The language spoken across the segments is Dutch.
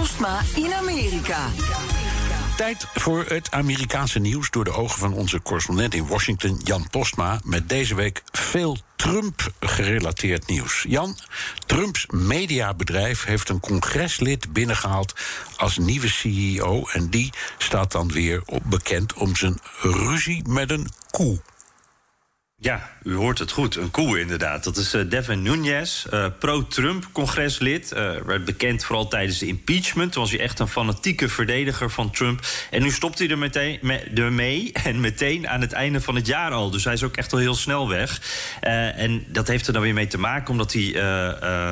Postma in Amerika. Tijd voor het Amerikaanse nieuws door de ogen van onze correspondent in Washington, Jan Postma, met deze week veel Trump-gerelateerd nieuws. Jan, Trumps mediabedrijf heeft een congreslid binnengehaald als nieuwe CEO en die staat dan weer op bekend om zijn ruzie met een koe. Ja, u hoort het goed. Een koe inderdaad. Dat is uh, Devin Nunes, uh, pro-Trump-congreslid. Uh, werd bekend vooral tijdens de impeachment. Toen was hij echt een fanatieke verdediger van Trump. En nu stopt hij er meteen me, ermee. En meteen aan het einde van het jaar al. Dus hij is ook echt al heel snel weg. en dat heeft er dan weer mee te maken, omdat hij.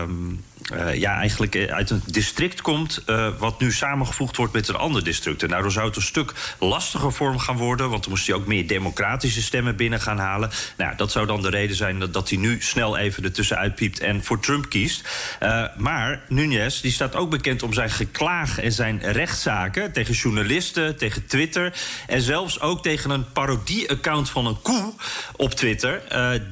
Um, uh, ja, eigenlijk uit een district komt... Uh, wat nu samengevoegd wordt met een ander district. En daardoor zou het een stuk lastiger vorm gaan worden... want dan moest hij ook meer democratische stemmen binnen gaan halen. Nou, dat zou dan de reden zijn dat, dat hij nu snel even ertussen uitpiept... en voor Trump kiest. Maar Nunes die staat ook bekend om zijn geklaag en zijn rechtszaken... tegen journalisten, tegen Twitter... en zelfs ook tegen een parodie-account van een koe op Twitter.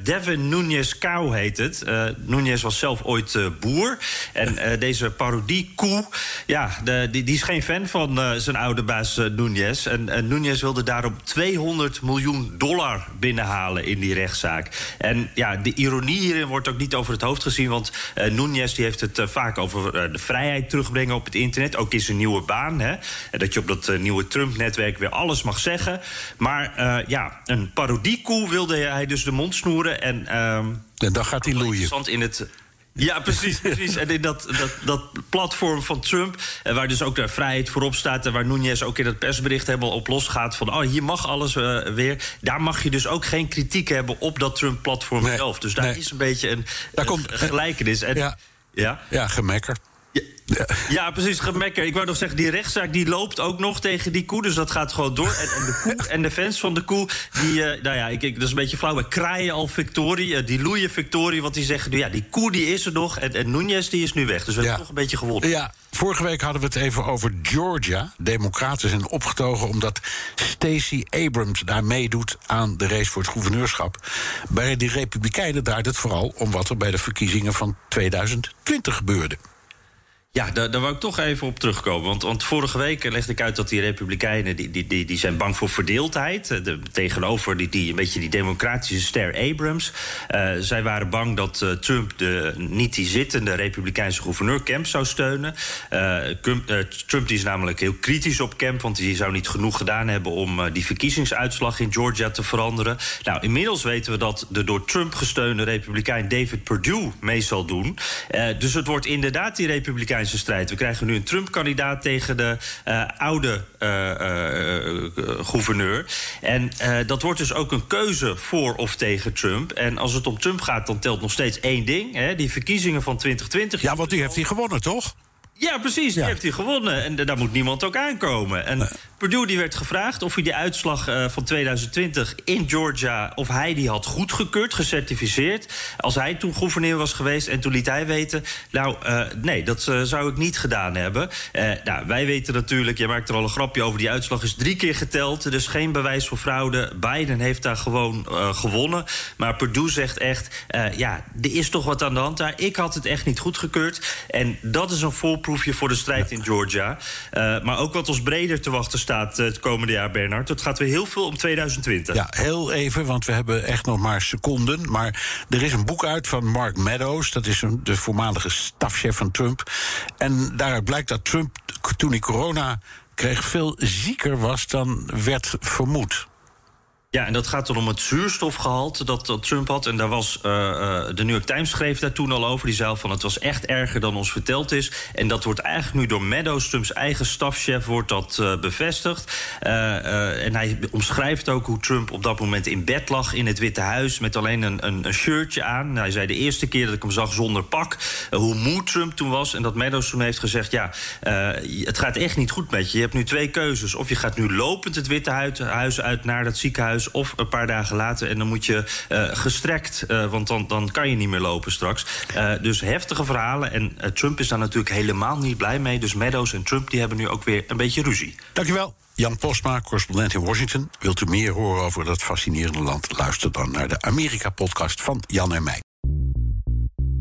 Devin Nunes Cow heet het. Nunes was zelf ooit boer... En uh, deze parodie koe, ja, de, die, die, is geen fan van uh, zijn oude baas uh, Núñez. En uh, Núñez wilde daarom 200 miljoen dollar binnenhalen in die rechtszaak. En ja, de ironie hierin wordt ook niet over het hoofd gezien... want Núñez die heeft het vaak over de vrijheid terugbrengen op het internet. Ook in zijn nieuwe baan, hè. Dat je op dat nieuwe Trump-netwerk weer alles mag zeggen. Maar ja, een parodiekoe wilde hij dus de mond snoeren. En, en dan gaat hij loeien. in het ja, precies. precies. En in dat, dat, dat platform van Trump, waar dus ook de vrijheid voorop staat... en waar Núñez ook in het persbericht helemaal op losgaat... van oh, hier mag alles uh, weer. Daar mag je dus ook geen kritiek hebben op dat Trump-platform nee, zelf. Dus daar nee. is een beetje een, daar komt, gelijkenis. En, ja, ja? ja gemekker. Ja, precies, gemekker. Ik wou nog zeggen, die rechtszaak die loopt ook nog tegen die koe. Dus dat gaat gewoon door. En, en de koe en de fans van de koe, die, uh, nou ja, ik, ik, dat is een beetje flauw. We kraaien al Victorie, uh, die loeien Victorie. Want die zeggen, ja, die koe die is er nog. En, en Núñez die is nu weg. Dus we ja. hebben toch een beetje gewonnen. Ja, vorige week hadden we het even over Georgia. Democraten zijn opgetogen omdat Stacey Abrams daar meedoet aan de race voor het gouverneurschap. Bij de Republikeinen draait het vooral om wat er bij de verkiezingen van 2020 gebeurde. Ja, daar, daar wou ik toch even op terugkomen. Want, vorige week legde ik uit dat die Republikeinen... die, die, die, die zijn bang voor verdeeldheid. De, tegenover die, die, een beetje die democratische ster Abrams. Uh, zij waren bang dat uh, Trump de, niet die zittende Republikeinse gouverneur Kemp zou steunen. Trump die is namelijk heel kritisch op Kemp... want die zou niet genoeg gedaan hebben om die verkiezingsuitslag in Georgia te veranderen. Nou, inmiddels weten we dat de door Trump gesteunde Republikein David Perdue mee zal doen. dus het wordt inderdaad die Republikeinse strijd. We krijgen nu een Trump-kandidaat tegen de uh, oude uh, uh, gouverneur. En dat wordt dus ook een keuze voor of tegen Trump. En als het om Trump gaat, dan telt nog steeds één ding. Hè, die verkiezingen van 2020. Ja, want die heeft hij gewonnen, toch? Ja, precies. Die ja. heeft hij gewonnen. En daar moet niemand ook aankomen. En nee. Purdue die werd gevraagd of hij die uitslag uh, van 2020 in Georgia... of hij die had goedgekeurd, gecertificeerd... als hij toen gouverneur was geweest. En toen liet hij weten... nou, uh, nee, dat uh, zou ik niet gedaan hebben. nou, wij weten natuurlijk, jij maakt er al een grapje over... die uitslag is drie keer geteld, dus geen bewijs voor fraude. Biden heeft daar gewoon gewonnen. Maar Purdue zegt echt... ja, er is toch wat aan de hand daar. Ik had het echt niet goedgekeurd. En dat is een voorproefje voor de strijd in Georgia. maar ook wat ons breder te wachten staat het komende jaar, Bernard. Het gaat weer heel veel om 2020. Ja, heel even, want we hebben echt nog maar seconden. Maar er is een boek uit van Mark Meadows. Dat is een, de voormalige stafchef van Trump. En daaruit blijkt dat Trump, toen hij corona kreeg, veel zieker was dan werd vermoed. Ja, en dat gaat dan om het zuurstofgehalte dat, Trump had. En daar was uh, de New York Times schreef daar toen al over. Die zei van het was echt erger dan ons verteld is. En dat wordt eigenlijk nu door Meadows, Trumps eigen stafchef, wordt dat uh, bevestigd. En hij omschrijft ook hoe Trump op dat moment in bed lag in het Witte Huis met alleen een, een, een shirtje aan. Hij zei de eerste keer dat ik hem zag zonder pak, hoe moe Trump toen was. En dat Meadows toen heeft gezegd: ja, het gaat echt niet goed met je. Je hebt nu twee keuzes. Of je gaat nu lopend het Witte Huis uit naar dat ziekenhuis of een paar dagen later. En dan moet je uh, gestrekt, uh, want dan, dan kan je niet meer lopen straks. Uh, dus heftige verhalen. En Trump is daar natuurlijk helemaal niet blij mee. Dus Meadows en Trump die hebben nu ook weer een beetje ruzie. Dankjewel. Jan Postma, correspondent in Washington. Wilt u meer horen over dat fascinerende land? Luister dan naar de Amerika-podcast van Jan en mij.